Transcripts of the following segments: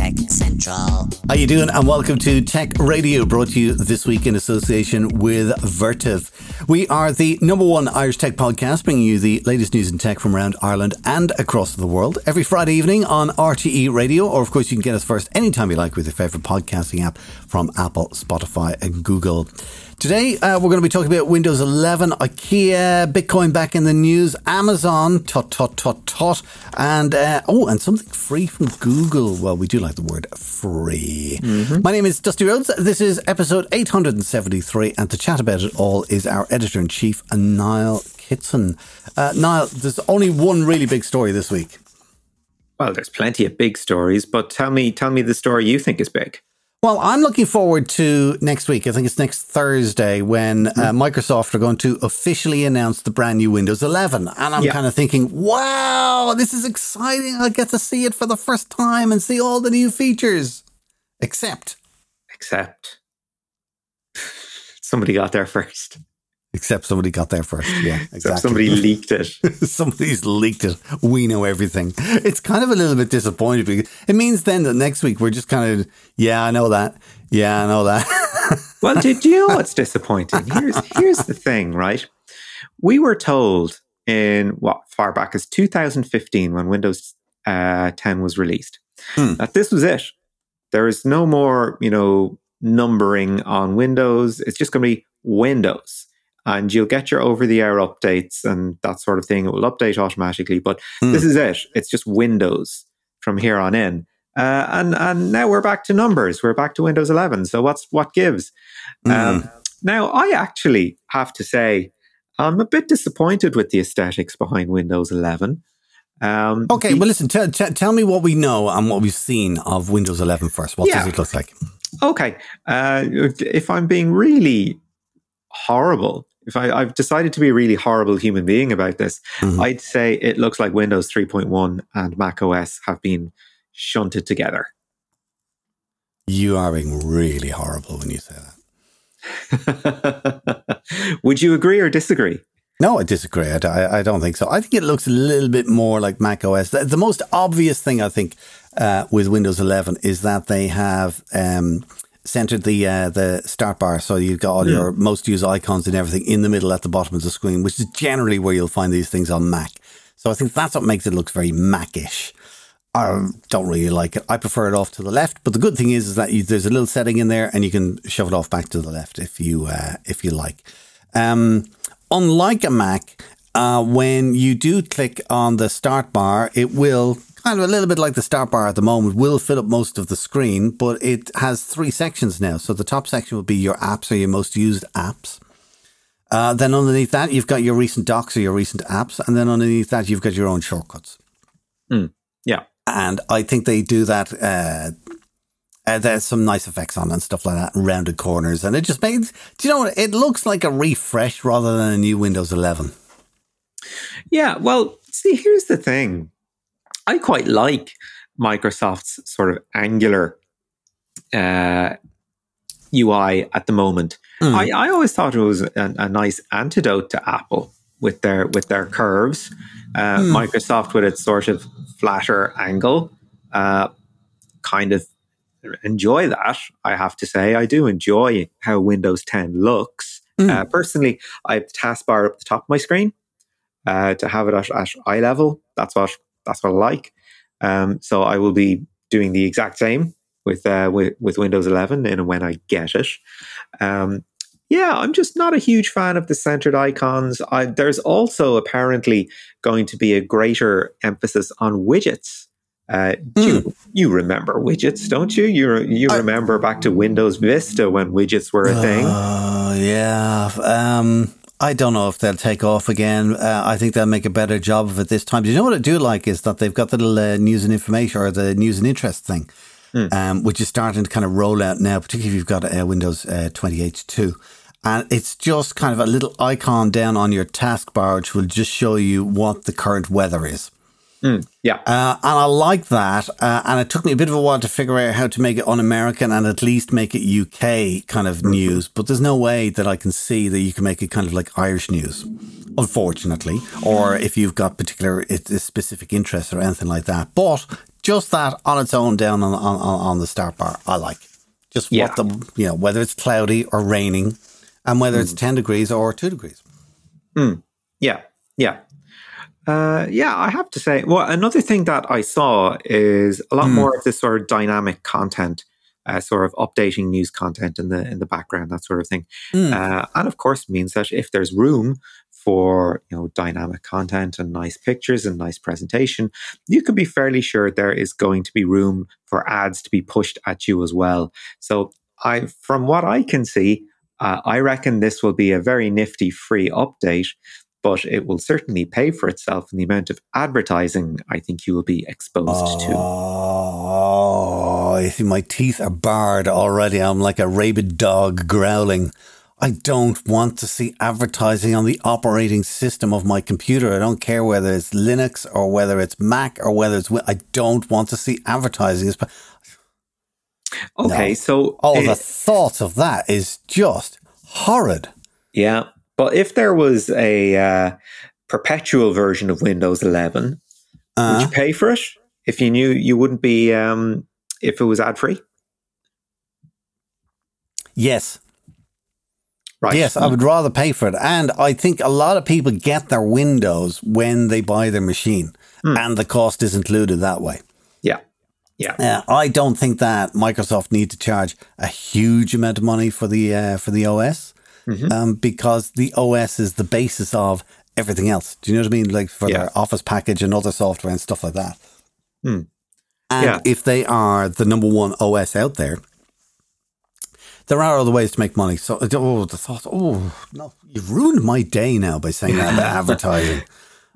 Tech Central. How are you doing? And welcome to Tech Radio, brought to you this week in association with Vertiv. We are the number one Irish tech podcast, bringing you the latest news in tech from around Ireland and across the world every Friday evening on RTE Radio. Or, of course, you can get us first anytime you like with your favourite podcasting app from Apple, Spotify, and Google. Today, uh, we're going to be talking about Windows 11, IKEA, Bitcoin back in the news, Amazon, tot, tot, tot, tot, and uh, oh, and something free from Google. Well, we do like the word free. Mm-hmm. My name is Dusty Rhodes. This is episode 873, and to chat about it all is our editor in chief, Niall Kitson. Uh, Niall, there's only one really big story this week. Well, there's plenty of big stories, but tell me, tell me the story you think is big. Well, I'm looking forward to next week. I think it's next Thursday when uh, mm-hmm. Microsoft are going to officially announce the brand new Windows 11. And I'm yeah. kind of thinking, wow, this is exciting. I get to see it for the first time and see all the new features. Except. Except. Somebody got there first. Except somebody got there first. Yeah, exactly. somebody leaked it. Somebody's leaked it. We know everything. It's kind of a little bit disappointing because it means then that next week we're just kind of, yeah, I know that. Yeah, I know that. well, do, do you know what's disappointing? Here's here's the thing, right? We were told in what far back as 2015 when Windows uh, 10 was released hmm. that this was it. There is no more, you know, numbering on Windows. It's just going to be Windows and you'll get your over the air updates and that sort of thing. It will update automatically, but mm. this is it. It's just Windows from here on in. Uh, and and now we're back to numbers. We're back to Windows 11. So what's what gives? Mm. Um, now I actually have to say I'm a bit disappointed with the aesthetics behind Windows 11. Um, okay, the, well, listen. T- t- tell me what we know and what we've seen of Windows 11 first. What yeah. does it look like? Okay, uh, if I'm being really horrible, if I, have decided to be a really horrible human being about this, mm-hmm. I'd say it looks like Windows 3.1 and Mac OS have been shunted together. You are being really horrible when you say that. Would you agree or disagree? No, I disagree. I, I, don't think so. I think it looks a little bit more like Mac OS. The, the most obvious thing I think uh, with Windows 11 is that they have um, centered the uh, the start bar, so you've got all yeah. your most used icons and everything in the middle at the bottom of the screen, which is generally where you'll find these things on Mac. So I think that's what makes it look very Macish. I don't really like it. I prefer it off to the left, but the good thing is, is that you, there's a little setting in there, and you can shove it off back to the left if you uh, if you like. Um, unlike a Mac, uh, when you do click on the start bar, it will kind of a little bit like the start bar at the moment, will fill up most of the screen, but it has three sections now. So the top section will be your apps or your most used apps. Uh, then underneath that, you've got your recent docs or your recent apps. And then underneath that, you've got your own shortcuts. Mm, yeah. And I think they do that. Uh, uh, there's some nice effects on and stuff like that, and rounded corners. And it just makes, do you know what? It looks like a refresh rather than a new Windows 11. Yeah. Well, see, here's the thing I quite like Microsoft's sort of Angular uh, UI at the moment. Mm. I, I, always thought it was a, a, nice antidote to Apple with their with their curves. Uh, mm. Microsoft with its sort of flatter angle, uh, kind of enjoy that. I have to say, I do enjoy how Windows 10 looks. Mm. personally, I have the taskbar up the top of my screen uh, to have it at, at eye level. That's what that's what I like. Um, so I will be doing the exact same with uh, with, with Windows 11 and when I get it. Um, yeah, I'm just not a huge fan of the centered icons. I, there's also apparently going to be a greater emphasis on widgets. Uh, mm. you, you remember widgets, don't you? You you I, remember back to Windows Vista when widgets were a thing. Oh uh, yeah. Um, I don't know if they'll take off again. Uh, I think they'll make a better job of it this time. Do you know what I do like is that they've got the little uh, news and information or the news and interest thing, mm. um, which is starting to kind of roll out now, particularly if you've got uh, Windows uh, 28.2. And it's just kind of a little icon down on your taskbar, which will just show you what the current weather is. Mm, yeah. Uh, and I like that. Uh, and it took me a bit of a while to figure out how to make it un American and at least make it UK kind of Mm-hmm. news. But there's no way that I can see that you can make it kind of like Irish news, unfortunately, or if you've got particular specific interests or anything like that. But just that on its own down on, on, on the start bar, I like. Just Yeah. what the, you know, whether it's cloudy or raining and whether Mm. it's 10 degrees or 2 degrees. Yeah, yeah. Uh, yeah, I have to say, well, another thing that I saw is a lot more of this sort of dynamic content, uh, sort of updating news content in the in the background, that sort of thing, uh, and of course means that if there's room for you know dynamic content and nice pictures and nice presentation, you can be fairly sure there is going to be room for ads to be pushed at you as well. So, I, from what I can see, uh, I reckon this will be a very nifty free update but it will certainly pay for itself in the amount of advertising I think you will be exposed to. Oh, I see my teeth are barred already. I'm like a rabid dog growling. I don't want to see advertising on the operating system of my computer. I don't care whether it's Linux or whether it's Mac or whether it's. Win- I don't want to see advertising. Okay, No. so Oh, it- the thought of that is just horrid. yeah, but if there was a uh, perpetual version of Windows 11, would Uh, you pay for it if you knew you wouldn't be um, if it was ad free? yes, Right. Yes, I would rather pay for it. And I think a lot of people get their Windows when they buy their machine, and the cost is included that way. Yeah. Yeah. Uh, I don't think that Microsoft need to charge a huge amount of money for the uh, for the OS, um, because the OS is the basis of everything else. Do you know what I mean? Like for Yeah. their Office package and other software and stuff like that. Hmm. And Yeah. if they are the number one OS out there, there are other ways to make money. So, oh, the thought, oh, no, you've ruined my day now by saying that about advertising.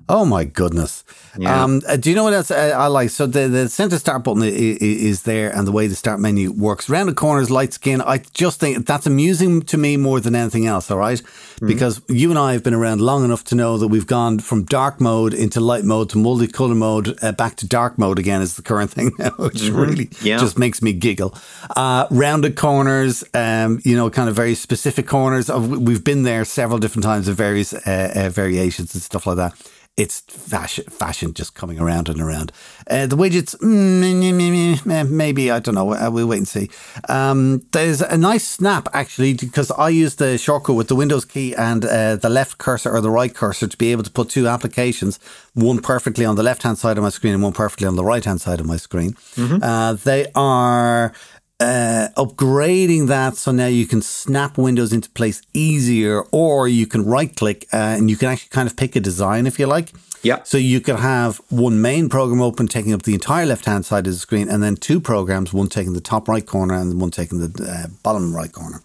Oh my goodness! Yeah. Um, uh, do you know what else I like? So the the center start button i- i- is there, and the way the start menu works. Round the corners, light skin. I just think that's amusing to me more than anything else. All right? because you and I have been around long enough to know that we've gone from dark mode into light mode to multicolor mode, uh, back to dark mode again is the current thing now, which really Yeah. just makes me giggle. Uh, rounded corners, um, you know, kind of very specific corners. Of, we've been there several different times of various uh, uh, variations and stuff like that. It's fashion, fashion just coming around and around. Uh, the widgets, mm, maybe, I don't know. Uh, we'll wait and see. Um, there's a nice snap actually because I use the shortcut with the Windows key and uh, the left cursor or the right cursor to be able to put two applications, one perfectly on the left hand side of my screen and one perfectly on the right hand side of my screen. Uh, they are uh, upgrading that so now you can snap windows into place easier, or you can right click uh, and you can actually kind of pick a design if you like. Yeah. So you could have one main program open taking up the entire left hand side of the screen, and then two programs, one taking the top right corner and one taking the uh, bottom right corner.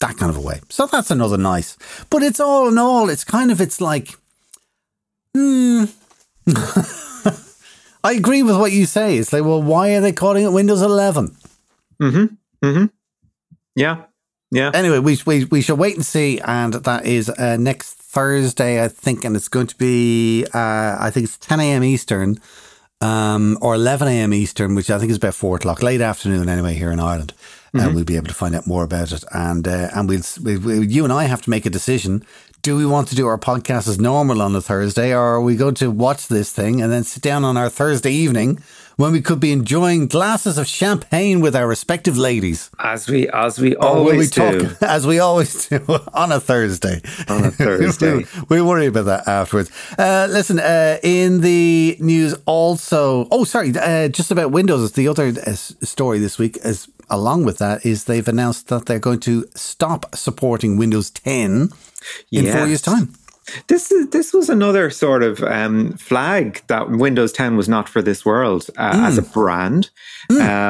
That kind of a way. So that's another nice. But it's all in all, it's kind of it's like, hmm. I agree with what you say. It's like, well, why are they calling it Windows 11? Yeah. Yeah. Anyway, we, we, we shall wait and see. And that is uh, next Thursday, I think. And it's going to be, uh, I think it's 10 a.m. Eastern um, or 11 a.m. Eastern, which I think is about four o'clock, late afternoon anyway, here in Ireland. And we'll be able to find out more about it. And uh, and we'll, we, we, you and I have to make a decision. Do we want to do our podcast as normal on a Thursday, or are we going to watch this thing and then sit down on our Thursday evening when we could be enjoying glasses of champagne with our respective ladies? As we as we will we always talk do as we always do on a Thursday? on a Thursday. we worry about that afterwards. Uh, listen, uh, in the news also. Oh, sorry, uh, just about Windows. The other uh, story this week is along with that is they've announced that they're going to stop supporting Windows 10 in four years' time. This is this was another sort of um, flag that Windows 10 was not for this world uh, as a brand.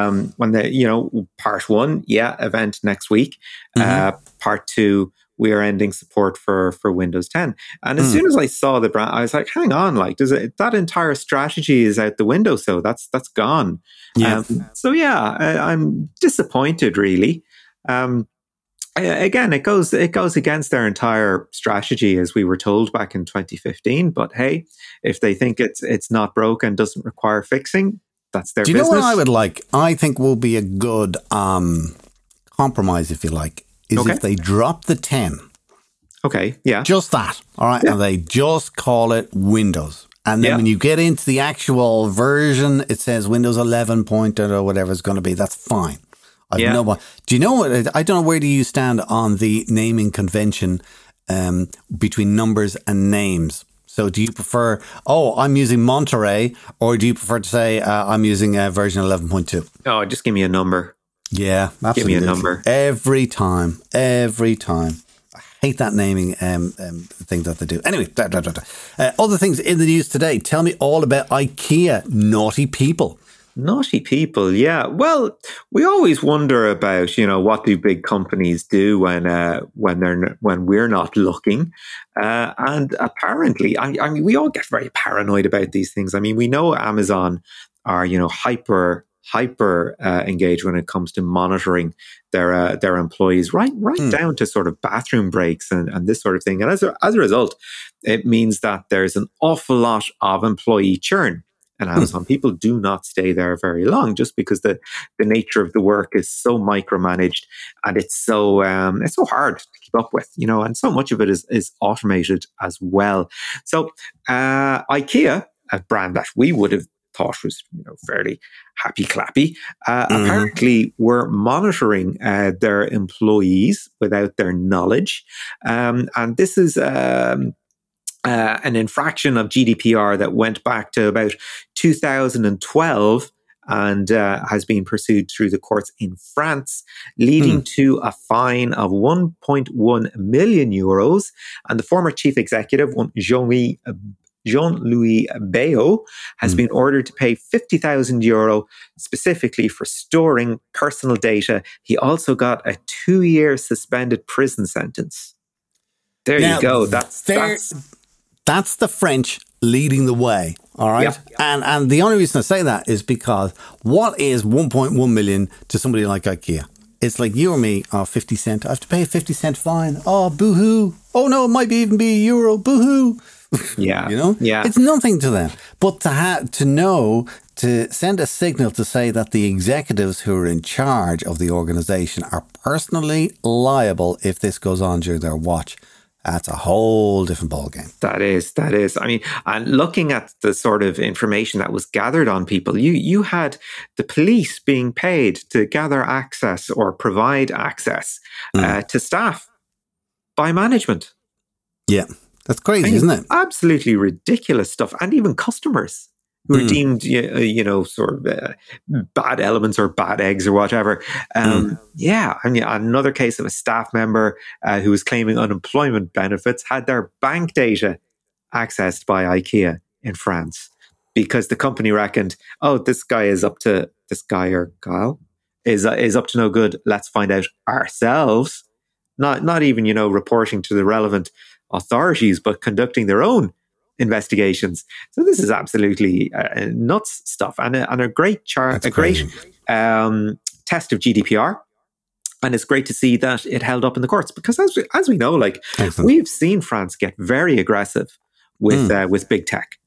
Um, when the you know part one, yeah, event next week. Uh, part two, we are ending support for for Windows 10. And as soon as I saw the brand, I was like, hang on, like does it that entire strategy is out the window? So that's that's gone. Yeah. Um, so yeah, I, I'm disappointed really. Um, Uh, again, it goes it goes against their entire strategy, as we were told back in 2015. But hey, if they think it's it's not broken, doesn't require fixing, that's their Do you business. know what I would like? I think will be a good um, compromise, if you like, is Okay. if they drop the 10, okay, yeah, just that, all right, and they just call it Windows. And then Yeah. when you get into the actual version, it says Windows 11 point or whatever it's going to be. That's fine. I've Yeah. no one. Do you know what? I don't know where do you stand on the naming convention um, between numbers and names. So do you prefer, oh, I'm using Monterey, or do you prefer to say uh, I'm using uh, version 11.2? Oh, just give me a number. Yeah, Give me a number. Every time. Every time. I hate that naming um, um, thing that they do. Anyway, da, da, da. Uh, other things in the news today. Tell me all about IKEA. Naughty people. Naughty people, yeah. Well, we always wonder about, you know, what do big companies do when uh, when they're when we're not looking, uh, and apparently, I, I mean, we all get very paranoid about these things. I mean, we know Amazon are, you know, hyper hyper uh, engaged when it comes to monitoring their uh, their employees, right right Hmm. down to sort of bathroom breaks and, and this sort of thing. And as a, as a result, it means that there's an awful lot of employee churn and Amazon. People do not stay there very long just because the, the nature of the work is so micromanaged and it's so um, it's so hard to keep up with, you know, and so much of it is is automated as well. So uh, IKEA, a brand that we would have thought was you know fairly happy clappy, uh, Mhm. apparently were monitoring uh, their employees without their knowledge, um, and this is. Um, uh, an infraction of GDPR that went back to about 2012 and uh, has been pursued through the courts in France, leading to a fine of 1.1 million euros. And the former chief executive, Jean-Louis Jean-Louis Baillot, has Hmm. been ordered to pay 50,000 euro specifically for storing personal data. He also got a two-year suspended prison sentence. There Now, you go. That's there- that's That's the French leading the way. All right. Yeah. And and the only reason I say that is because what is 1.1 million to somebody like IKEA? It's like you or me, are 50 cent. I have to pay a 50 cent fine. Oh, boo hoo. Oh, no, it might be even be a euro. Boo hoo. yeah, You know? yeah. It's nothing to them. But to have to know, to send a signal to say that the executives who are in charge of the organization are personally liable if this goes on during their watch, that's a whole different ballgame. That is, that is. I mean, and looking at the sort of information that was gathered on people, you you had the police being paid to gather access or provide access uh, to staff by management. Yeah. That's crazy, isn't it? Absolutely ridiculous stuff, and even customers who are Mm. deemed, uh, you know, sort of uh, bad elements or bad eggs or whatever. Um, Yeah, I mean, another case of a staff member uh, who was claiming unemployment benefits had their bank data accessed by IKEA in France because the company reckoned, oh, this guy is up to this guy or gal is uh, is up to no good. Let's find out ourselves. Not not even you know reporting to the relevant authorities, but conducting their own investigations. So this is absolutely uh, nuts stuff, and a, and a great chart, That's a great um, test of GDPR. And it's great to see that it held up in the courts because, as we, as we know, like Excellent. we've seen France get very aggressive with Mm. uh, with big tech.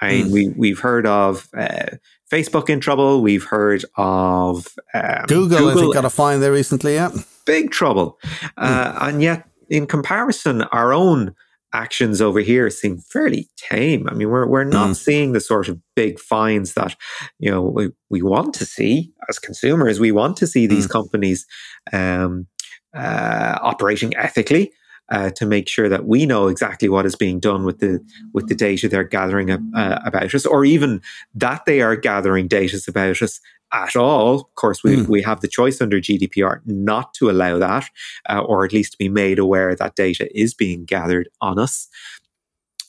I mean, Mm. we we've heard of uh, Facebook in trouble. We've heard of um, Google, I think, got a fine there recently, yeah. big trouble, uh, and yet in comparison, our own actions over here seem fairly tame. I mean, we're we're not Mm. seeing the sort of big fines that you know we, we want to see as consumers. We want to see these companies um, uh, operating ethically. Uh, to make sure that we know exactly what is being done with the with the data they're gathering uh, about us, or even that they are gathering data about us at all. Of course, we, Mm. we have the choice under GDPR not to allow that, uh, or at least to be made aware that data is being gathered on us.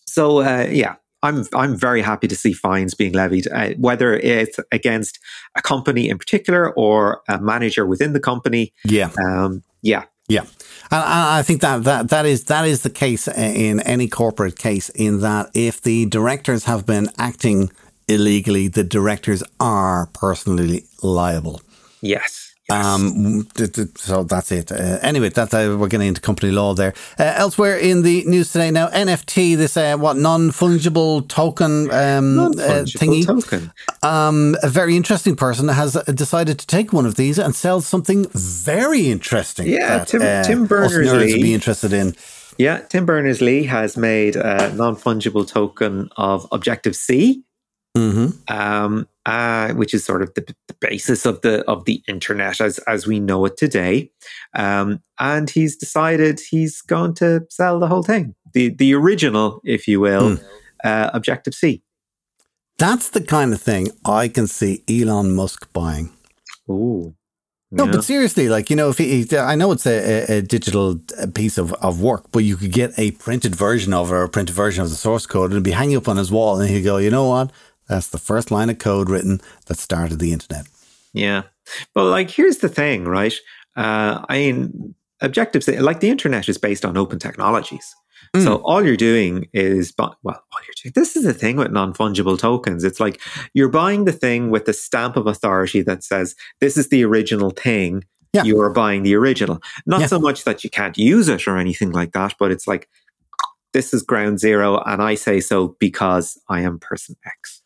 So, uh, yeah, I'm I'm very happy to see fines being levied, uh, whether it's against a company in particular or a manager within the company. Yeah. Um, yeah, Yeah, and I I think that, that that is that is the case in any corporate case. In that, if the directors have been acting illegally, the directors are personally liable. yes, Um, th- th- so that's it. Uh, anyway, that uh, we're getting into company law there. Uh, elsewhere in the news today now, NFT, this uh, what non fungible token um, uh, thingy. token. Um, a very interesting person has decided to take one of these and sell something very interesting. Yeah, that, Tim- uh, Tim Berners-Lee. would be interested in. Yeah, Tim Berners Lee has made a non fungible token of Objective C, Mm-hmm. um, uh, which is sort of the, the basis of the of the internet as as we know it today. Um, and he's decided he's going to sell the whole thing, the the original, if you will, uh, Objective C. That's the kind of thing I can see Elon Musk buying. Ooh. No, Yeah. but seriously, like you know, if he, I know it's a, a, digital piece of, of work, but you could get a printed version of it or a printed version of the source code, and it'd be hanging up on his wall, and he'd go, you know what? That's the first line of code written that started the internet. Yeah. But like, here's the thing, right? Uh, I mean, Objective C, like the internet is based on open technologies. So all you're doing is, bu- well, all you're doing, this is the thing with non fungible tokens. It's like you're buying the thing with the stamp of authority that says this is the original thing. Yeah. You are buying the original. Not Yeah. so much that you can't use it or anything like that, but it's like this is ground zero, and I say so because I am person X.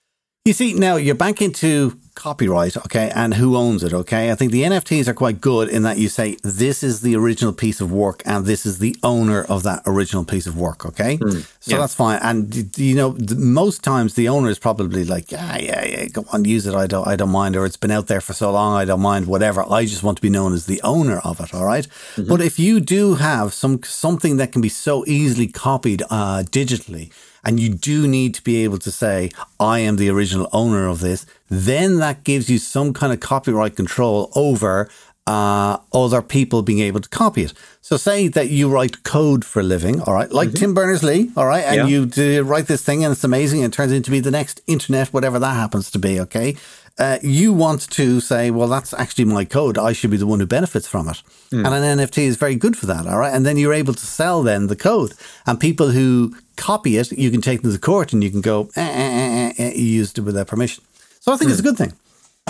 You see, now you're back into copyright, okay, and who owns it, okay? I think the NFTs are quite good in that you say this is the original piece of work and this is the owner of that original piece of work, okay? so yeah. that's fine. And you know, most times the owner is probably like, yeah, yeah, yeah, go on, use it. I don't, I don't mind, or it's been out there for so long, I don't mind. Whatever. I just want to be known as the owner of it. All right? But if you do have some something that can be so easily copied uh, digitally, and you do need to be able to say, I am the original owner of this, then that gives you some kind of copyright control over uh, other people being able to copy it. So, say that you write code for a living, all right, like Tim Berners Lee, all right, and Yeah. you do write this thing and it's amazing and it turns into be the next internet, whatever that happens to be, okay? Uh, you want to say, well, that's actually my code. I should be the one who benefits from it. And an NFT is very good for that, all right? And then you're able to sell then the code. And people who copy it, you can take them to court and you can go, eh, eh, eh, eh, eh, you used it without permission. So I think it's a good thing.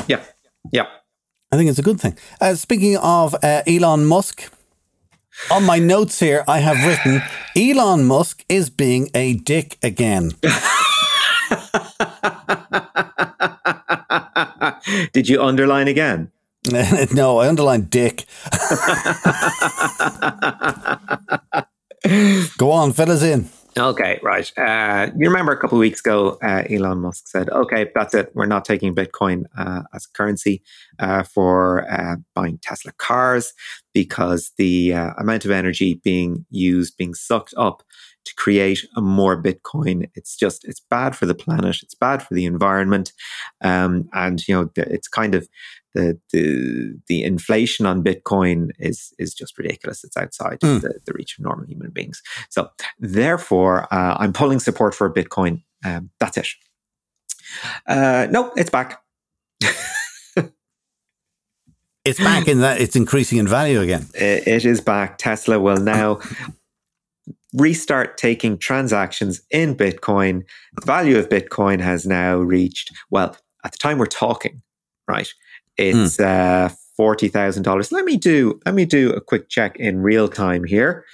Yeah. Yeah. I think it's a good thing. Uh, speaking of uh, Elon Musk, on my notes here, I have written Elon Musk is being a dick again. Did you underline again? no, I underlined dick. Go on, fill us in. Okay, right. Uh, you remember a couple of weeks ago, uh, Elon Musk said, "Okay, that's it. We're not taking Bitcoin uh, as currency uh, for uh, buying Tesla cars because the uh, amount of energy being used, being sucked up to create a more Bitcoin, it's just it's bad for the planet. It's bad for the environment, um, and you know it's kind of the the the inflation on Bitcoin is is just ridiculous. It's outside Mm. the, the reach of normal human beings. So therefore, uh, I'm pulling support for Bitcoin. Um, that's it. Uh, no, it's back. It's back in that it's increasing in value again. It is back. Tesla will now restart taking transactions in Bitcoin. The value of Bitcoin has now reached, well, at the time we're talking, right? It's uh, forty thousand dollars. Let me do let me do a quick check in real time here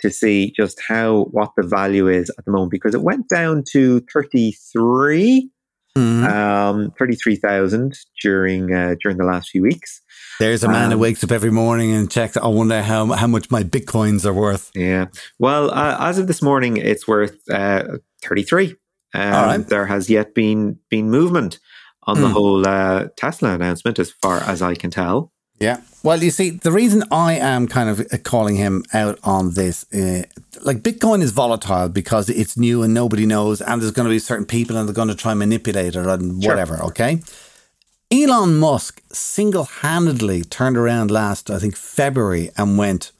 to see just how what the value is at the moment because it went down to thirty three. Mhm. Um, thirty-three thousand during uh, during the last few weeks. There's a man who um, wakes up every morning and checks. I wonder how how much my bitcoins are worth. Yeah. Well, uh, as of this morning, it's worth uh, 33. Um, right. There has yet been been movement on the Hmm. whole uh, Tesla announcement, as far as I can tell. Yeah. Well, you see, the reason I am kind of uh, calling him out on this, uh, like Bitcoin is volatile because it's new and nobody knows, and there's going to be certain people and they're going to try and manipulate it and Sure. whatever. Okay. Elon Musk single handedly turned around last, I think, February and went,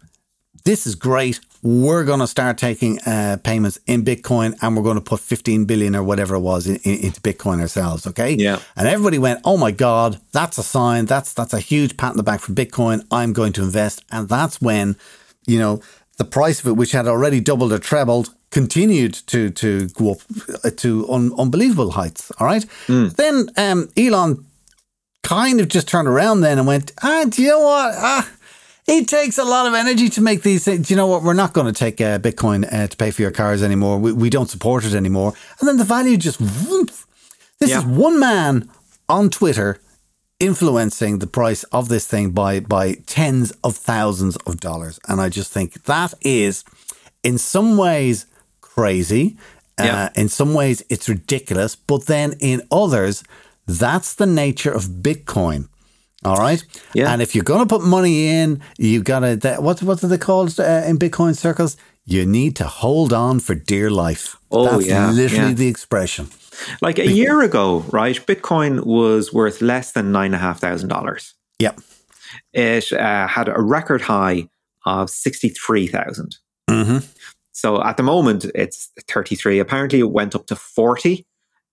This is great. We're going to start taking uh, payments in Bitcoin and we're going to put 15 billion or whatever it was in, in, into Bitcoin ourselves. Okay. Yeah. And everybody went, "Oh my god, that's a sign. That's that's a huge pat in the back for Bitcoin. I'm going to invest." And that's when, you know, the price of it, which had already doubled or trebled, continued to to go up uh, to un, unbelievable heights. All right. Then um, Elon kind of just turned around then and went, ah, do you know what? Ah, it takes a lot of energy to make these things. Do you know what? We're not going to take uh, Bitcoin uh, to pay for your cars anymore. We, we don't support it anymore. And then the value just. Whoop. This Yeah. is one man on Twitter influencing the price of this thing by by tens of thousands of dollars. And I just think that is, in some ways, crazy. Yeah. Uh, in some ways, it's ridiculous. But then in others, that's the nature of Bitcoin. All right. Yeah. And if you're going to put money in, you got to, that- what, what are they called uh, in Bitcoin circles? You need to hold on for dear life. Oh, That's yeah, literally yeah. the expression. Like a year ago, right? Bitcoin was worth less than nine and a half thousand dollars. Yep. It uh, had a record high of sixty three thousand. hmm So at the moment, it's 33. Apparently, it went up to 40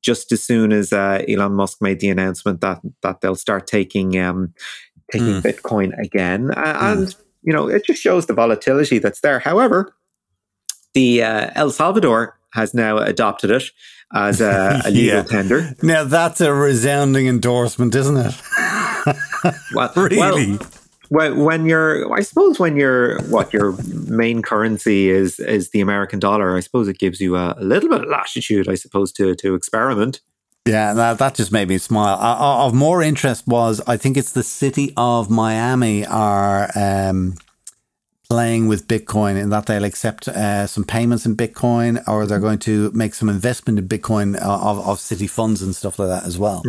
just as soon as uh, Elon Musk made the announcement that that they'll start taking um, taking Mm. Bitcoin again. A- And you know, it just shows the volatility that's there. However, the uh, El Salvador has now adopted it as a, a legal Yeah. tender. Now that's a resounding endorsement, isn't it? Well, Really? Well, when, when you're, I suppose, when you're what your main currency is is the American dollar, I suppose it gives you a, a little bit of latitude, I suppose, to to experiment. Yeah, that, that just made me smile. Uh, uh, of more interest was, I think it's the city of Miami are um, playing with Bitcoin in that they'll accept uh, some payments in Bitcoin or they're going to make some investment in Bitcoin uh, of, of city funds and stuff like that as well.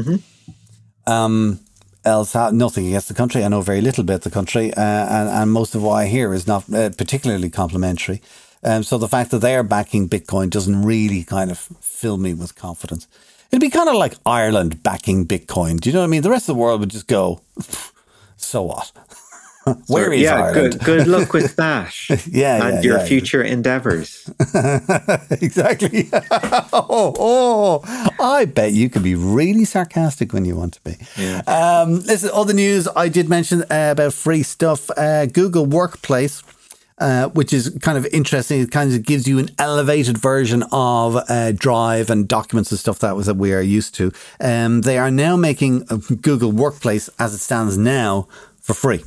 Um, else, nothing against the country. I know very little about the country, uh, and, and most of what I hear is not uh, particularly complimentary. Um, so the fact that they're backing Bitcoin doesn't really kind of fill me with confidence. It'd be kind of like Ireland backing Bitcoin. Do you know what I mean? The rest of the world would just go, so what? Where is yeah, Ireland? good good luck with that. Yeah, and yeah, your yeah. future endeavors. exactly. oh, oh, I bet you can be really sarcastic when you want to be. Yeah. Um, listen, other news I did mention uh, about free stuff. Uh, Google Workplace. Uh, which is kind of interesting. It kind of gives you an elevated version of uh, Drive and documents and stuff that was that we are used to. Um, they are now making uh, Google Workplace as it stands now for free.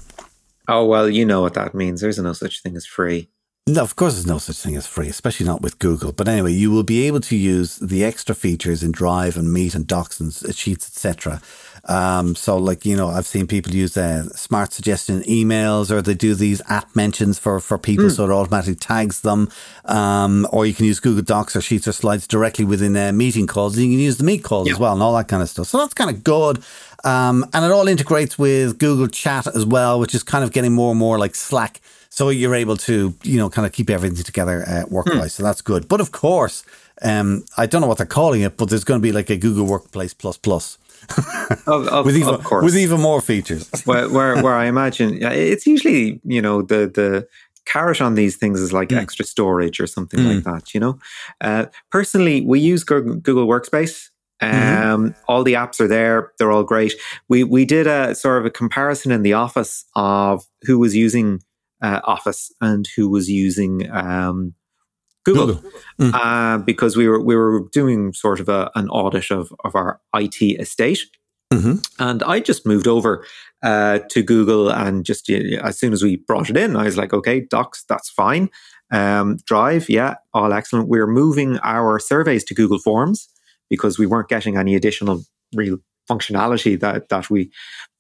Oh well, you know what that means. There's no such thing as free. No, of course, there's no such thing as free, especially not with Google. But anyway, you will be able to use the extra features in Drive and Meet and Docs and Sheets, etc. Um, so, like you know, I've seen people use uh, smart suggestion emails, or they do these app mentions for for people, so it automatically tags them. Um, or you can use Google Docs or Sheets or Slides directly within uh, meeting calls. And You can use the Meet calls as well, and all that kind of stuff. So that's kind of good. Um, and it all integrates with Google Chat as well, which is kind of getting more and more like Slack. So you're able to, you know, kind of keep everything together uh, work-wise. So that's good. But of course, um, I don't know what they're calling it, but there's going to be like a Google Workplace Plus Plus Of, of, with even of course. with even more features. where, where where I imagine yeah, it's usually you know the the carrot on these things is like Hmm. extra storage or something like that. You know, uh, personally, we use Google, Google Mm-hmm. Um, All the apps are there; they're all great. We we did a sort of a comparison in the office of who was using uh, Office and who was using um, Google, Google. Mm. Uh, because we were we were doing sort of a, an audit of of our IT estate. Mhm. And I just moved over uh, to Google, and just uh, as soon as we brought it in, I was like, okay, Docs, that's fine. Um, Drive, yeah, all excellent. We're moving our surveys to Google Forms because we weren't getting any additional real functionality that that we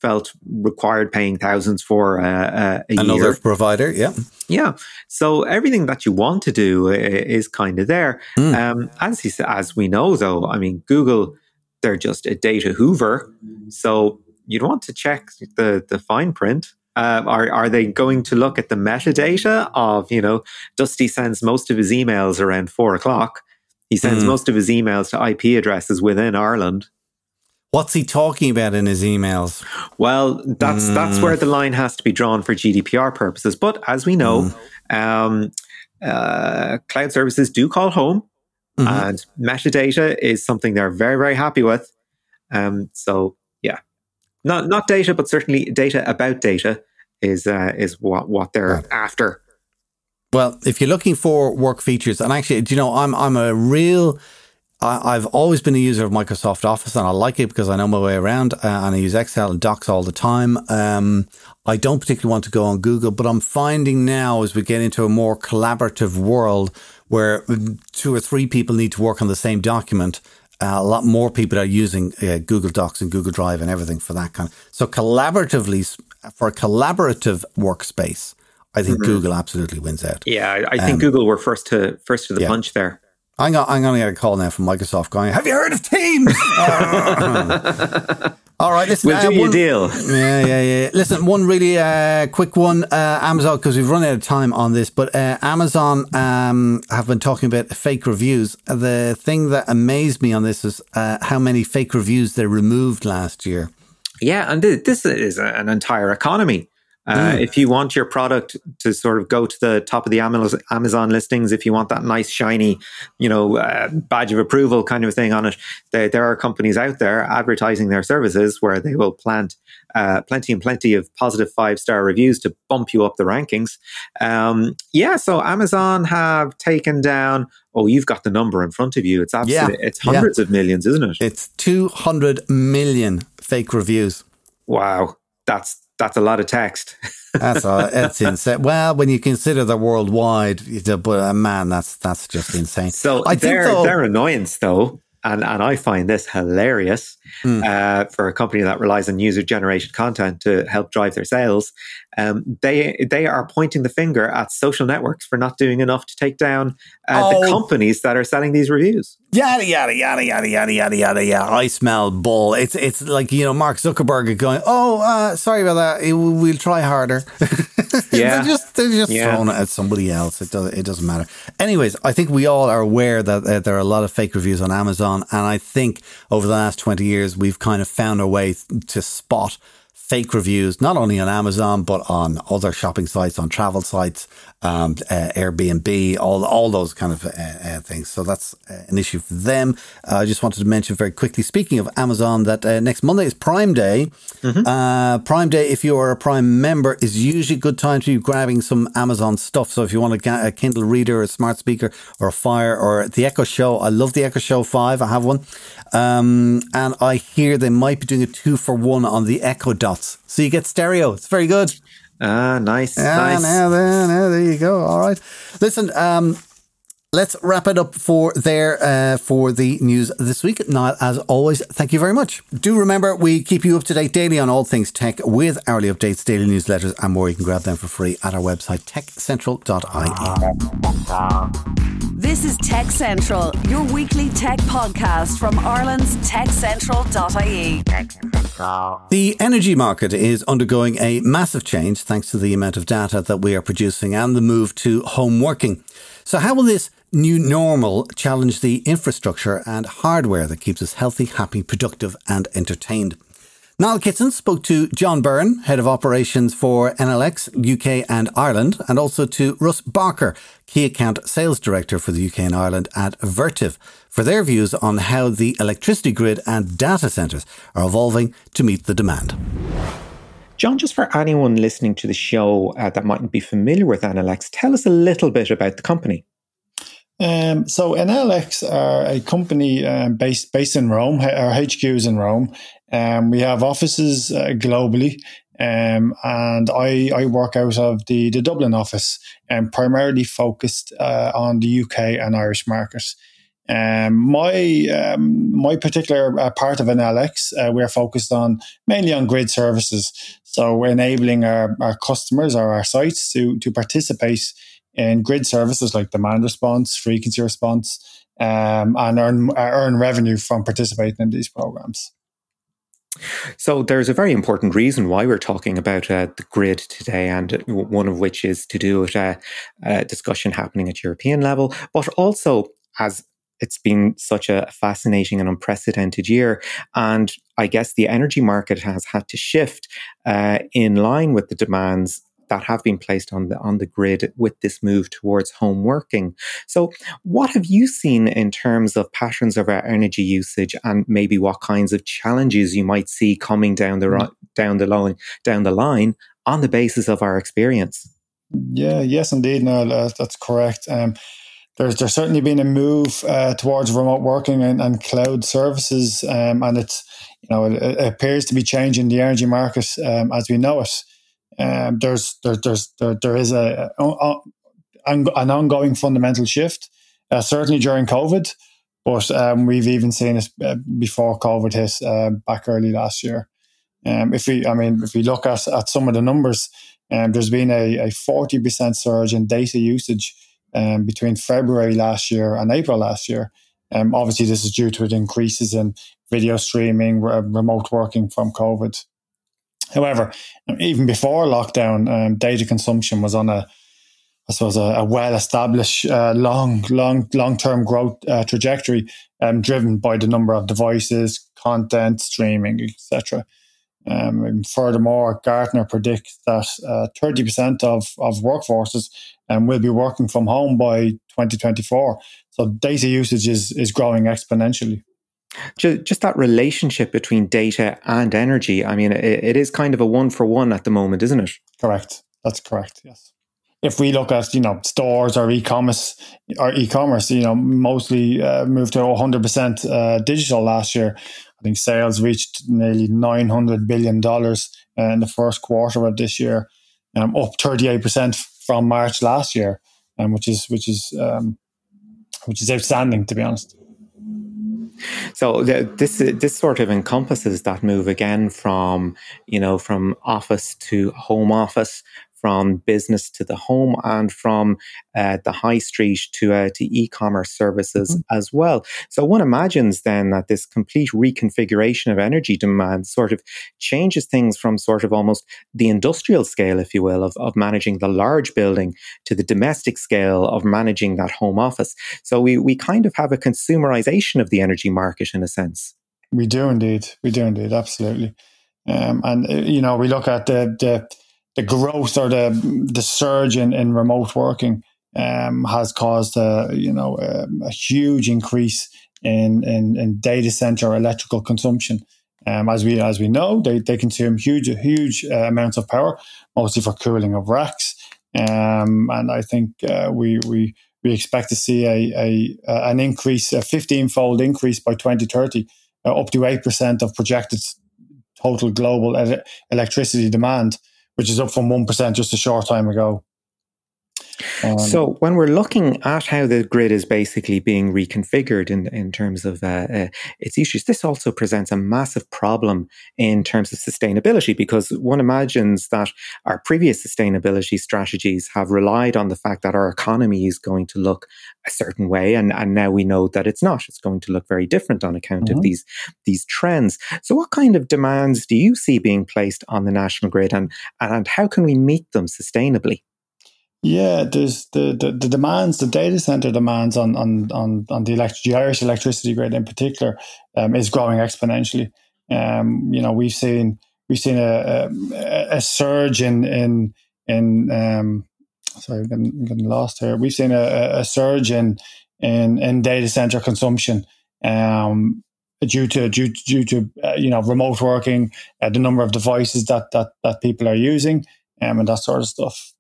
felt required paying thousands for uh, uh, a Another year. provider, yeah. Yeah. So everything that you want to do is kind of there. Mm. Um, as sa- as we know, though, I mean, Google, they're just a data hoover. So you'd want to check the the fine print. Uh, are are they going to look at the metadata of you know Dusty sends most of his emails around four o'clock. He sends Mm. most of his emails to IP addresses within Ireland. What's he talking about in his emails? Well, that's that's where the line has to be drawn for GDPR purposes. But as we know, um, uh, cloud services do call home, Mhm. and metadata is something they're very very happy with. Um, so yeah, not not data, but certainly data about data is uh, is what what they're Right. after. Well, if you're looking for work features, and actually, do you know, I'm I'm a real. I, have always been a user of Microsoft Office and I like it because I know my way around uh, and I use Excel and Docs all the time. Um, I don't particularly want to go on Google, but I'm finding now as we get into a more collaborative world where two or three people need to work on the same document, uh, a lot more people are using uh, Google Docs and Google Drive and everything for that kind. Of, so collaboratively, for a collaborative workspace, I think mm-hmm. Google absolutely wins out. Yeah, I, I think um, Google were first to first to the yeah. punch there. I'm, I'm going to get a call now from Microsoft going, Have you heard of Teams? All right, listen. We'll uh, do a deal. Yeah, yeah, yeah. Listen, one really uh, quick one. Uh, Amazon, because we've run out of time on this, but uh, Amazon um, have been talking about fake reviews. The thing that amazed me on this is uh, how many fake reviews they removed last year. Yeah, and this is an entire economy. Uh, mm. If you want your product to sort of go to the top of the Amazon listings, if you want that nice shiny, you know, uh, badge of approval kind of thing on it, there, there are companies out there advertising their services where they will plant uh, plenty and plenty of positive five star reviews to bump you up the rankings. Um, yeah, so Amazon have taken down. Oh, you've got the number in front of you. It's absolutely, yeah. it's hundreds yeah. of millions, isn't it? It's two hundred million fake reviews. Wow, that's that's a lot of text. that's a, it's insane. Well, when you consider the worldwide, but uh, man, that's that's just insane. So I their think though, their annoyance though and and I find this hilarious mm. uh, for a company that relies on user generated content to help drive their sales. Um, they they are pointing the finger at social networks for not doing enough to take down uh, oh. the companies that are selling these reviews. Yada yada yada yada yada yada yada yeah. I smell bull. It's it's like you know Mark Zuckerberg going, oh, uh, sorry about that. We'll try harder. yeah, they're just they're just yeah. throwing it at somebody else. It does it doesn't matter. Anyways, I think we all are aware that uh, there are a lot of fake reviews on Amazon, and I think over the last twenty years we've kind of found a way to spot fake reviews, not only on Amazon, but on other shopping sites, on travel sites, um, uh, Airbnb, all, all those kind of uh, uh, things. So that's uh, an issue for them. Uh, I just wanted to mention very quickly, speaking of Amazon, that uh, next Monday is Prime Day. Mm-hmm. Prime Day, if you are a Prime member, is usually a good time to be grabbing some Amazon stuff. So if you want a, a Kindle reader, a smart speaker, or a Fire, or the Echo Show, I love the Echo Show 5. I have one. Um, and I hear they might be doing a two for one on the Echo Dots. So you get stereo. It's very good. Ah, nice. Yeah, nice. Now, there, now, there you go. All right. Listen, um, let's wrap it up for there uh, for the news this week. Now, as always, thank you very much. Do remember we keep you up to date daily on all things tech with hourly updates, daily newsletters, and more. You can grab them for free at our website techcentral.ie. This is Tech Central, your weekly tech podcast from Ireland's techcentral.ie. The energy market is undergoing a massive change thanks to the amount of data that we are producing and the move to home working. So, how will this new normal challenge the infrastructure and hardware that keeps us healthy, happy, productive, and entertained? Niall Kitson spoke to John Byrne, Head of Operations for Enel X UK and Ireland, and also to Russ Barker, Key Account Sales Director for the UK and Ireland at Vertiv, for their views on how the electricity grid and data centres are evolving to meet the demand. John, just for anyone listening to the show uh, that mightn't be familiar with Enel X, tell us a little bit about the company. Um, so Enel X are a company um, based based in Rome. Our HQ is in Rome. Um, we have offices uh, globally, um, and I, I work out of the, the Dublin office and um, primarily focused uh, on the UK and Irish markets. Um, my um, my particular uh, part of Enel X, uh, we're focused on mainly on grid services, so we're enabling our, our customers or our sites to to participate in grid services like demand response, frequency response, um, and earn earn revenue from participating in these programs. So there's a very important reason why we're talking about uh, the grid today, and one of which is to do with uh, a discussion happening at European level, but also as it's been such a fascinating and unprecedented year. And I guess the energy market has had to shift uh, in line with the demands that have been placed on the on the grid with this move towards home working. So, what have you seen in terms of patterns of our energy usage, and maybe what kinds of challenges you might see coming down the mm. down the line down the line on the basis of our experience? Yeah, yes, indeed. No, that's correct. Um, there's there's certainly been a move uh, towards remote working and, and cloud services, um, and it's you know it, it, appears to be changing the energy market um, as we know it. Um, there's there, there's there, there is a, a, a an ongoing fundamental shift, uh, certainly during COVID, but um, we've even seen it uh, before COVID hit uh, back early last year. Um, if we, I mean, if we look at, at some of the numbers, um, there's been a, a 40% surge in data usage um, between February last year and April last year. Um, obviously, this is due to increases in video streaming, re- remote working from COVID. However, even before lockdown, um, data consumption was on a, I suppose, a, a well-established, uh, long, long, long-term growth uh, trajectory, um, driven by the number of devices, content, streaming, etc. Um, furthermore, Gartner predicts that uh, 30% of, of workforces um, will be working from home by 2024. So data usage is, is growing exponentially. Just, that relationship between data and energy. I mean, it, is kind of a one for one at the moment, isn't it? Correct. That's correct. Yes. If we look at you know stores or e-commerce or e-commerce, you know mostly uh, moved to 100% uh, digital last year. I think sales reached nearly $900 billion uh, in the first quarter of this year, um, up 38% from March last year, um, which is which is um, which is outstanding to be honest. So this this sort of encompasses that move again from you know from office to home office, from business to the home and from uh, the high street to uh, to e-commerce services mm-hmm. as well. So one imagines then that this complete reconfiguration of energy demand sort of changes things from sort of almost the industrial scale, if you will, of, of managing the large building to the domestic scale of managing that home office. So we we kind of have a consumerization of the energy market in a sense. We do indeed. We do indeed. Absolutely. Um, and uh, you know, we look at the the the growth or the the surge in, in remote working um, has caused a you know a, um, a huge increase in, in, in data center electrical consumption. Um, as we as we know, they, they consume huge huge uh, amounts of power, mostly for cooling of racks. Um, and I think uh, we we we expect to see a, a, an increase, a fifteen fold increase by twenty thirty, uh, up to eight percent of projected total global ele- electricity demand which is up from 1% just a short time ago. Um, so when we're looking at how the grid is basically being reconfigured in, in terms of uh, uh, its issues, this also presents a massive problem in terms of sustainability because one imagines that our previous sustainability strategies have relied on the fact that our economy is going to look a certain way, and, and now we know that it's not. It's going to look very different on account mm-hmm. of these these trends. So, what kind of demands do you see being placed on the national grid, and and how can we meet them sustainably? Yeah, there's the, the, the, demands, the data center demands on on on, on the, the Irish electricity grid in particular um, is growing exponentially. Um, you know, we've seen we've seen a, a, a surge in in in um, sorry, I'm getting, I'm getting lost here. We've seen a, a surge in in in data center consumption. Um, due to due, due to uh, you know remote working, uh, the number of devices that that that people are using, um, and that sort of stuff.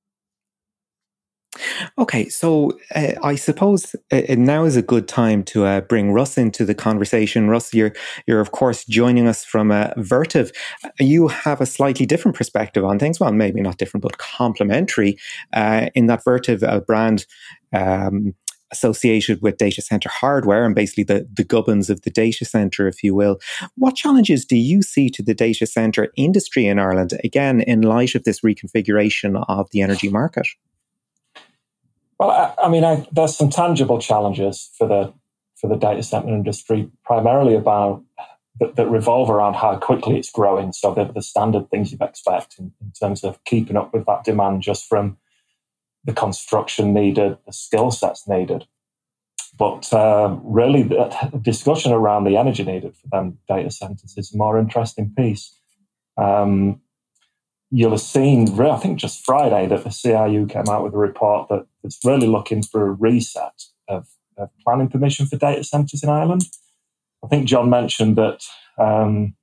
Okay, so uh, I suppose uh, now is a good time to uh, bring Russ into the conversation. Russ, you're you're of course joining us from uh, Vertiv. You have a slightly different perspective on things. Well, maybe not different, but complementary. Uh, in that Vertiv uh, brand. Um, associated with data center hardware and basically the, the gubbins of the data center, if you will. What challenges do you see to the data center industry in Ireland, again, in light of this reconfiguration of the energy market? Well, I, I mean, I, there's some tangible challenges for the for the data center industry, primarily about that, that revolve around how quickly it's growing. So the, the standard things you'd expect in, in terms of keeping up with that demand, just from the construction needed, the skill sets needed. But uh, really, the discussion around the energy needed for them data centers is a more interesting piece. Um, you'll have seen, I think just Friday, that the CRU came out with a report that it's really looking for a reset of, of planning permission for data centres in Ireland. I think John mentioned that um,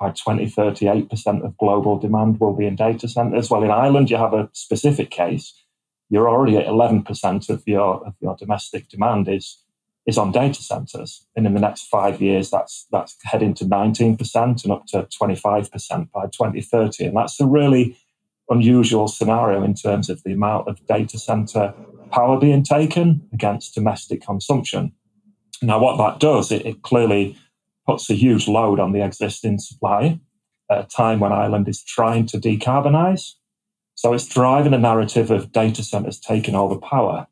by 2030, 8% of global demand will be in data centres. Well, in Ireland, you have a specific case you're already at 11% of your, of your domestic demand is, is on data centers. And in the next five years, that's, that's heading to 19% and up to 25% by 2030. And that's a really unusual scenario in terms of the amount of data center power being taken against domestic consumption. Now, what that does, it, it clearly puts a huge load on the existing supply at a time when Ireland is trying to decarbonize. So it's driving a narrative of data centers taking all the power,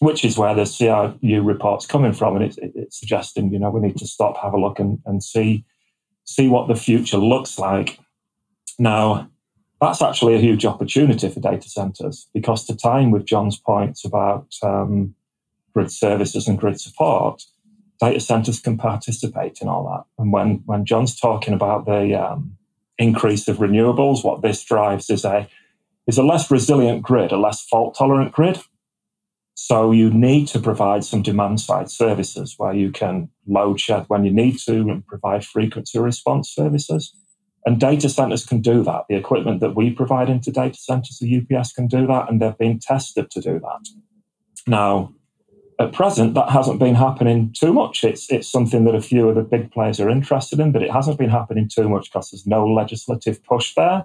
which is where the CRU report's coming from. And it's, it's suggesting, you know, we need to stop, have a look and, and see, see what the future looks like. Now, that's actually a huge opportunity for data centers because to time with John's points about um, grid services and grid support, data centers can participate in all that. And when, when John's talking about the um, increase of renewables, what this drives is a, is a less resilient grid, a less fault tolerant grid. So you need to provide some demand side services where you can load shed when you need to and provide frequency response services. And data centers can do that. The equipment that we provide into data centers, the UPS can do that, and they've been tested to do that. Now, at present, that hasn't been happening too much. It's, it's something that a few of the big players are interested in, but it hasn't been happening too much because there's no legislative push there.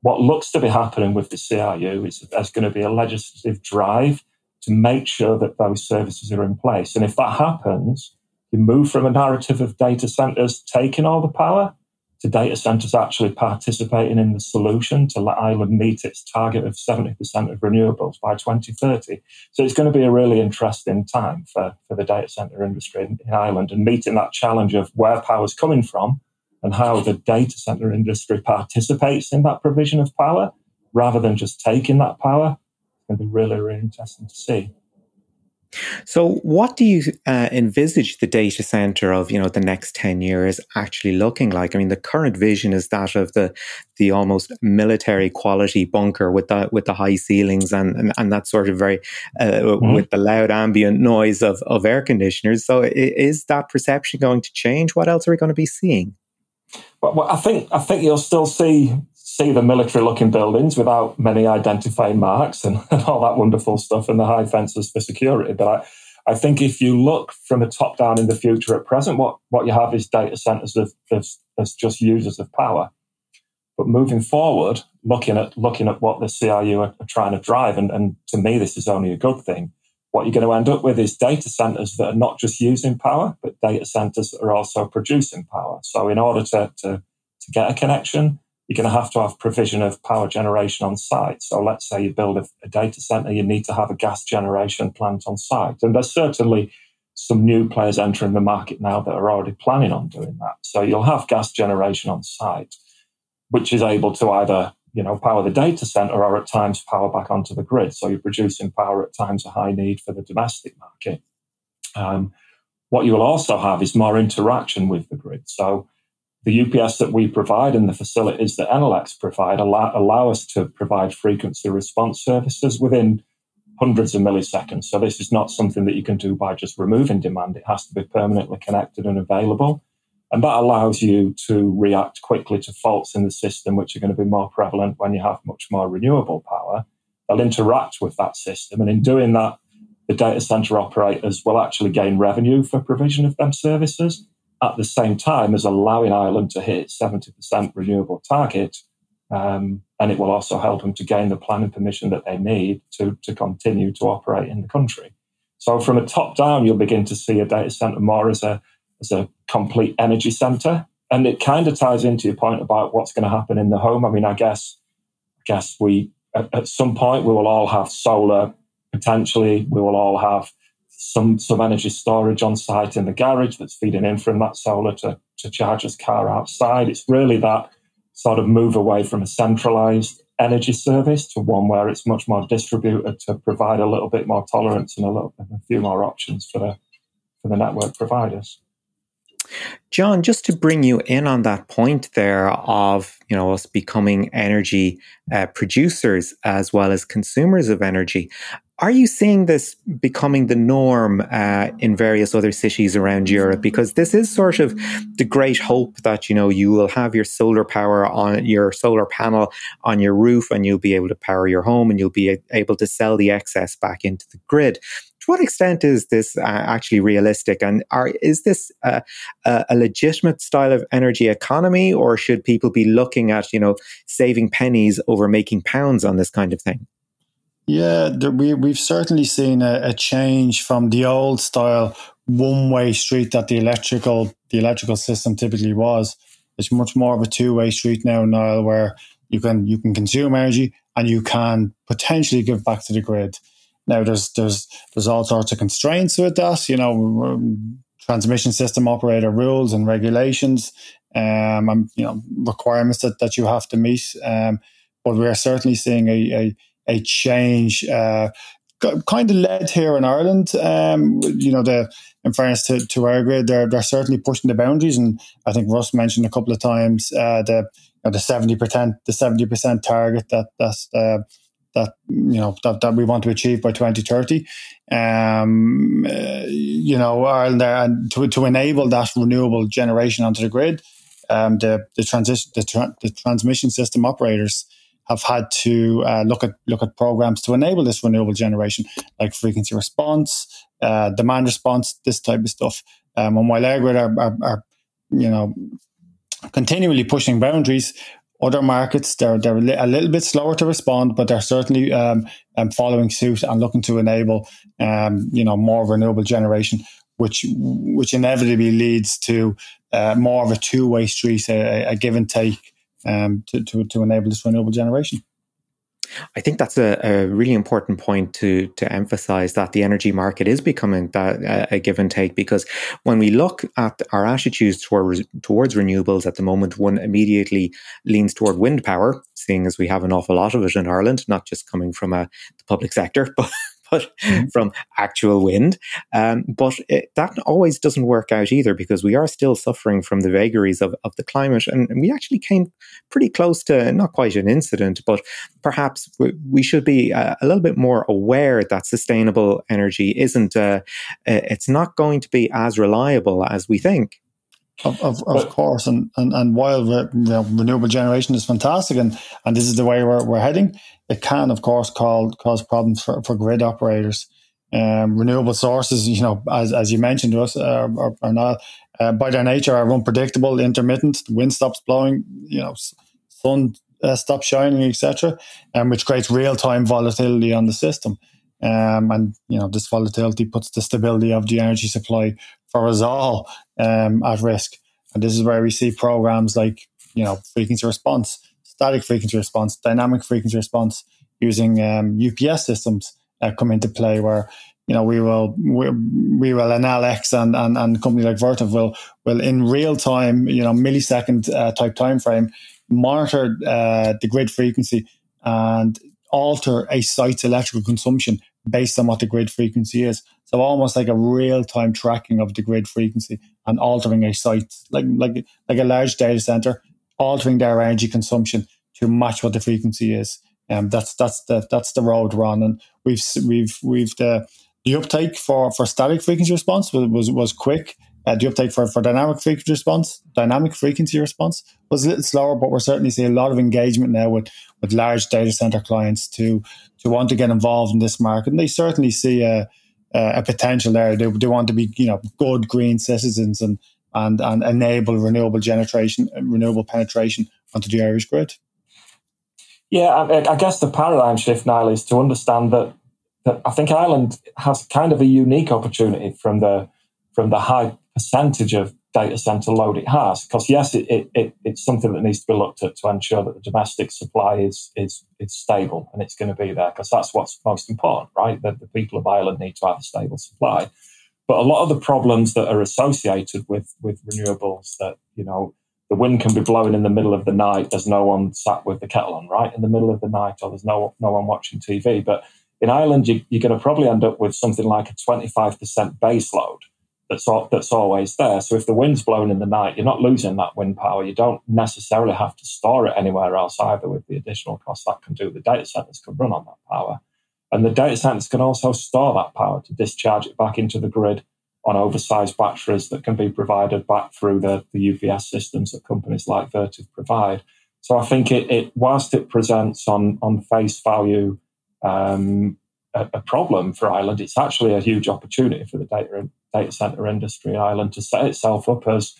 What looks to be happening with the CRU is there's going to be a legislative drive to make sure that those services are in place. And if that happens, you move from a narrative of data centers taking all the power to data centers actually participating in the solution to let Ireland meet its target of 70% of renewables by 2030. So it's going to be a really interesting time for, for the data center industry in, in Ireland and meeting that challenge of where power is coming from and how the data center industry participates in that provision of power rather than just taking that power. It's going to be really, really interesting to see. So, what do you uh, envisage the data center of you know the next ten years actually looking like? I mean, the current vision is that of the the almost military quality bunker with the with the high ceilings and and, and that sort of very uh, mm-hmm. with the loud ambient noise of of air conditioners. So, is that perception going to change? What else are we going to be seeing? Well, well I think I think you'll still see see the military looking buildings without many identifying marks and, and, all that wonderful stuff and the high fences for security. But I, I think if you look from a top down in the future at present, what, what you have is data centers of, as just users of power. But moving forward, looking at looking at what the CRU are, are trying to drive, and, and to me, this is only a good thing. What you're going to end up with is data centers that are not just using power, but data centers that are also producing power. So, in order to, to, to get a connection, you're going to have to have provision of power generation on site. So let's say you build a, a, data center, you need to have a gas generation plant on site. And there's certainly some new players entering the market now that are already planning on doing that. So you'll have gas generation on site, which is able to either you know power the data center or at times power back onto the grid. So you're producing power at times of high need for the domestic market. Um, what you will also have is more interaction with the grid. So the UPS that we provide and the facilities that Enel provide allow, allow us to provide frequency response services within hundreds of milliseconds. So this is not something that you can do by just removing demand. It has to be permanently connected and available. And that allows you to react quickly to faults in the system, which are going to be more prevalent when you have much more renewable power. They'll interact with that system. And in doing that, the data center operators will actually gain revenue for provision of them services at the same time as allowing Ireland to hit 70% renewable target. Um, and it will also help them to gain the planning permission that they need to, to continue to operate in the country. So from a top down, you'll begin to see a data center more as a, as a complete energy center. And it kind of ties into your point about what's going to happen in the home. I mean, I guess, I guess we, at, at some point, we will all have solar potentially. We will all have some some energy storage on site in the garage that's feeding in from that solar to, to charge his car outside. It's really that sort of move away from a centralized energy service to one where it's much more distributed to provide a little bit more tolerance and a little a few more options for the for the network providers. John, just to bring you in on that point there of you know us becoming energy uh, producers as well as consumers of energy, are you seeing this becoming the norm uh, in various other cities around Europe? Because this is sort of the great hope that you know you will have your solar power on your solar panel on your roof, and you'll be able to power your home, and you'll be able to sell the excess back into the grid to what extent is this uh, actually realistic? And are, is this a, a, legitimate style of energy economy, or should people be looking at you know saving pennies over making pounds on this kind of thing? Yeah, there, we we've certainly seen a, a change from the old style one way street that the electrical the electrical system typically was. It's much more of a two way street now, Niall, where you can you can consume energy and you can potentially give back to the grid. Now there's there's there's all sorts of constraints with that, you know, transmission system operator rules and regulations, um, and you know requirements that, that you have to meet. Um, but we are certainly seeing a a, a change, uh, kind of led here in Ireland. Um, you know, the in fairness to, to our grid, they're they're certainly pushing the boundaries, and I think Russ mentioned a couple of times uh, the you know, the seventy percent the seventy percent target that that's uh, that you know that, that we want to achieve by 2030 um, uh, you know Ireland and to, to enable that renewable generation onto the grid um, the the transition the, tra- the transmission system operators have had to uh, look at look at programs to enable this renewable generation like frequency response uh, demand response this type of stuff. Um, and while EirGrid are, are, are you know continually pushing boundaries other markets, they're they're a little bit slower to respond, but they're certainly um, um, following suit and looking to enable um, you know more renewable generation, which which inevitably leads to uh, more of a two way street, a, a, give and take um, to, to to enable this renewable generation. I think that's a, a, really important point to to emphasize that the energy market is becoming that uh, a give and take because when we look at our attitudes towards towards renewables at the moment, one immediately leans toward wind power, seeing as we have an awful lot of it in Ireland, not just coming from uh, the public sector, but but mm-hmm. from actual wind. Um, but it, that always doesn't work out either because we are still suffering from the vagaries of, of the climate. And, we actually came pretty close to not quite an incident, but perhaps we, we should be uh, a little bit more aware that sustainable energy isn't, uh, uh it's not going to be as reliable as we think. Of, of, of course, and, and, and while re, you know, renewable generation is fantastic, and, and this is the way we're, we're heading, it can, of course, call, cause problems for, for grid operators. Um, renewable sources, you know, as, as you mentioned to us, uh, are, are not uh, by their nature are unpredictable, intermittent. The wind stops blowing, you know, sun uh, stops shining, etc., um, which creates real time volatility on the system. Um, and you know, this volatility puts the stability of the energy supply for us all um, at risk. And this is where we see programs like you know frequency response, static frequency response, dynamic frequency response using um, UPS systems uh, come into play where you know we will we, we will Enel X and, and and company like Vertiv will will in real time you know millisecond uh, type time frame monitor uh, the grid frequency and alter a site's electrical consumption based on what the grid frequency is. So almost like a real time tracking of the grid frequency and altering a site like like like a large data center, altering their energy consumption to match what the frequency is. Um, that's that's the that's the road on, and we've we've we've the the uptake for for static frequency response was was, was quick. Uh, the uptake for, for dynamic frequency response, dynamic frequency response was a little slower, but we're certainly seeing a lot of engagement now with, with large data center clients to to want to get involved in this market. And they certainly see a, a potential there. They, they want to be, you know, good green citizens and and and enable renewable generation, renewable penetration onto the Irish grid. Yeah, I, I guess the paradigm shift, now is to understand that that I think Ireland has kind of a unique opportunity from the from the high percentage of data center load it has. Because yes, it, it, it, it's something that needs to be looked at to ensure that the domestic supply is is is stable and it's going to be there because that's what's most important, right? That the people of Ireland need to have a stable supply. But a lot of the problems that are associated with with renewables that you know the wind can be blowing in the middle of the night. There's no one sat with the kettle on, right, in the middle of the night, or there's no no one watching TV. But in Ireland, you, are going to probably end up with something like a 25% base load that's that's always there. So if the wind's blowing in the night, you're not losing that wind power. You don't necessarily have to store it anywhere else either. With the additional cost that can do, the data centers can run on that power. And the data centers can also store that power to discharge it back into the grid on oversized batteries that can be provided back through the, the UPS systems that companies like Vertiv provide. So I think it, it whilst it presents on, on face value um, a, a, problem for Ireland, it's actually a huge opportunity for the data, data center industry island to set itself up as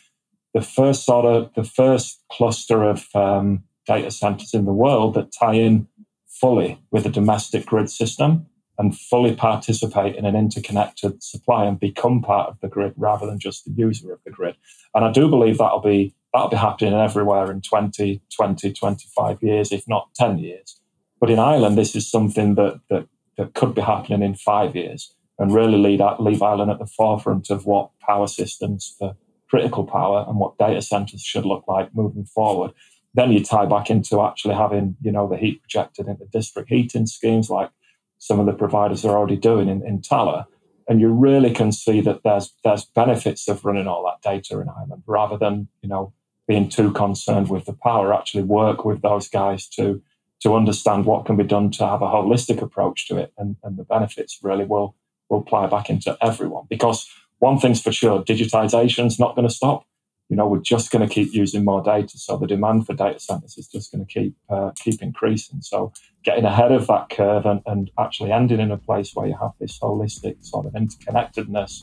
the first sort of the first cluster of um, data centers in the world that tie in fully with a domestic grid system and fully participate in an interconnected supply and become part of the grid rather than just the user of the grid. And I do believe that'll be that'll be happening everywhere in 20, 20, 25 years, if not 10 years. But in Ireland, this is something that that, that could be happening in five years and really lead, leave Ireland at the forefront of what power systems for critical power and what data centers should look like moving forward then you tie back into actually having, you know, the heat projected into district heating schemes like some of the providers are already doing in, in Tallaght. And you really can see that there's there's benefits of running all that data in Ireland rather than, you know, being too concerned with the power, actually work with those guys to to understand what can be done to have a holistic approach to it and, and the benefits really will will apply back into everyone. Because one thing's for sure, digitization is not going to stop you know, we're just going to keep using more data. So the demand for data centers is just going to keep uh, keep increasing. So getting ahead of that curve and, and actually ending in a place where you have this holistic sort of interconnectedness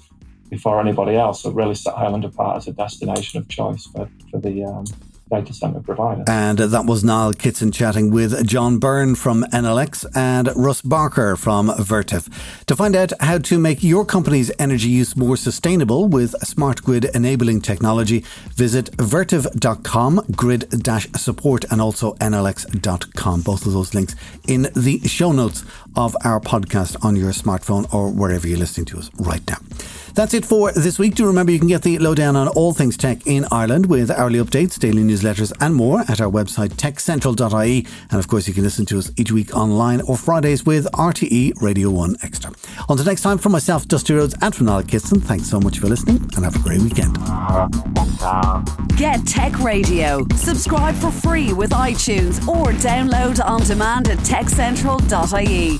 before anybody else will really set Ireland apart as a destination of choice for, for the um, data center provider. And uh, that was Niall Kitson chatting with John Byrne from Enel X and Russ Barker from Vertiv. To find out how to make your company's energy use more sustainable with smart grid enabling technology, visit vertiv.com, grid support, and also enelx.com. Both of those links in the show notes of our podcast on your smartphone or wherever you're listening to us right now. That's it for this week. Do remember you can get the lowdown on all things tech in Ireland with hourly updates, daily newsletters, and more at our website techcentral.ie. And of course, you can listen to us each week online or Fridays with RTE Radio 1 Extra. Until next time, from myself, Dusty Rhodes, and from Niall Kitson, thanks so much for listening and have a great weekend. Get Tech Radio. Subscribe for free with iTunes or download on demand at techcentral.ie.